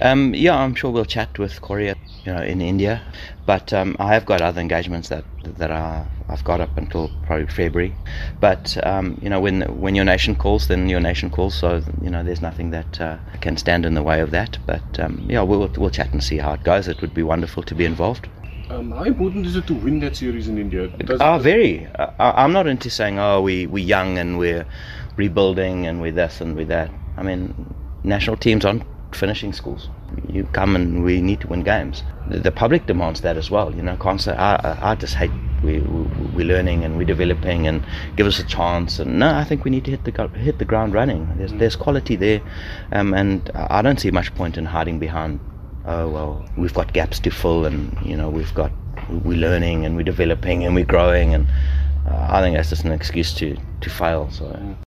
Um, yeah, I'm sure we'll chat with Korea, you know, in India, but um, I have got other engagements that that are I've got up until probably February. But um, you know, when when your nation calls, then your nation calls. So you know, there's nothing that uh, can stand in the way of that. But um, yeah, we'll we'll chat and see how it goes. It would be wonderful to be involved. Um, how important is it to win that series in India? Does Oh, very. Uh, I- I'm not into saying, oh, we we're young and we're rebuilding and we're this and we're that. I mean, national teams aren't finishing schools. You come and we need to win games. The, the public demands that as well. You know, can't say I, I I just hate we, we we're learning and we're developing and give us a chance. And no, I think we need to hit the hit the ground running. There's there's quality there, um, and I don't see much point in hiding behind. Oh well, we've got gaps to fill, and you know we've got we're learning and we're developing and we're growing, and uh, I think that's just an excuse to to fail. So.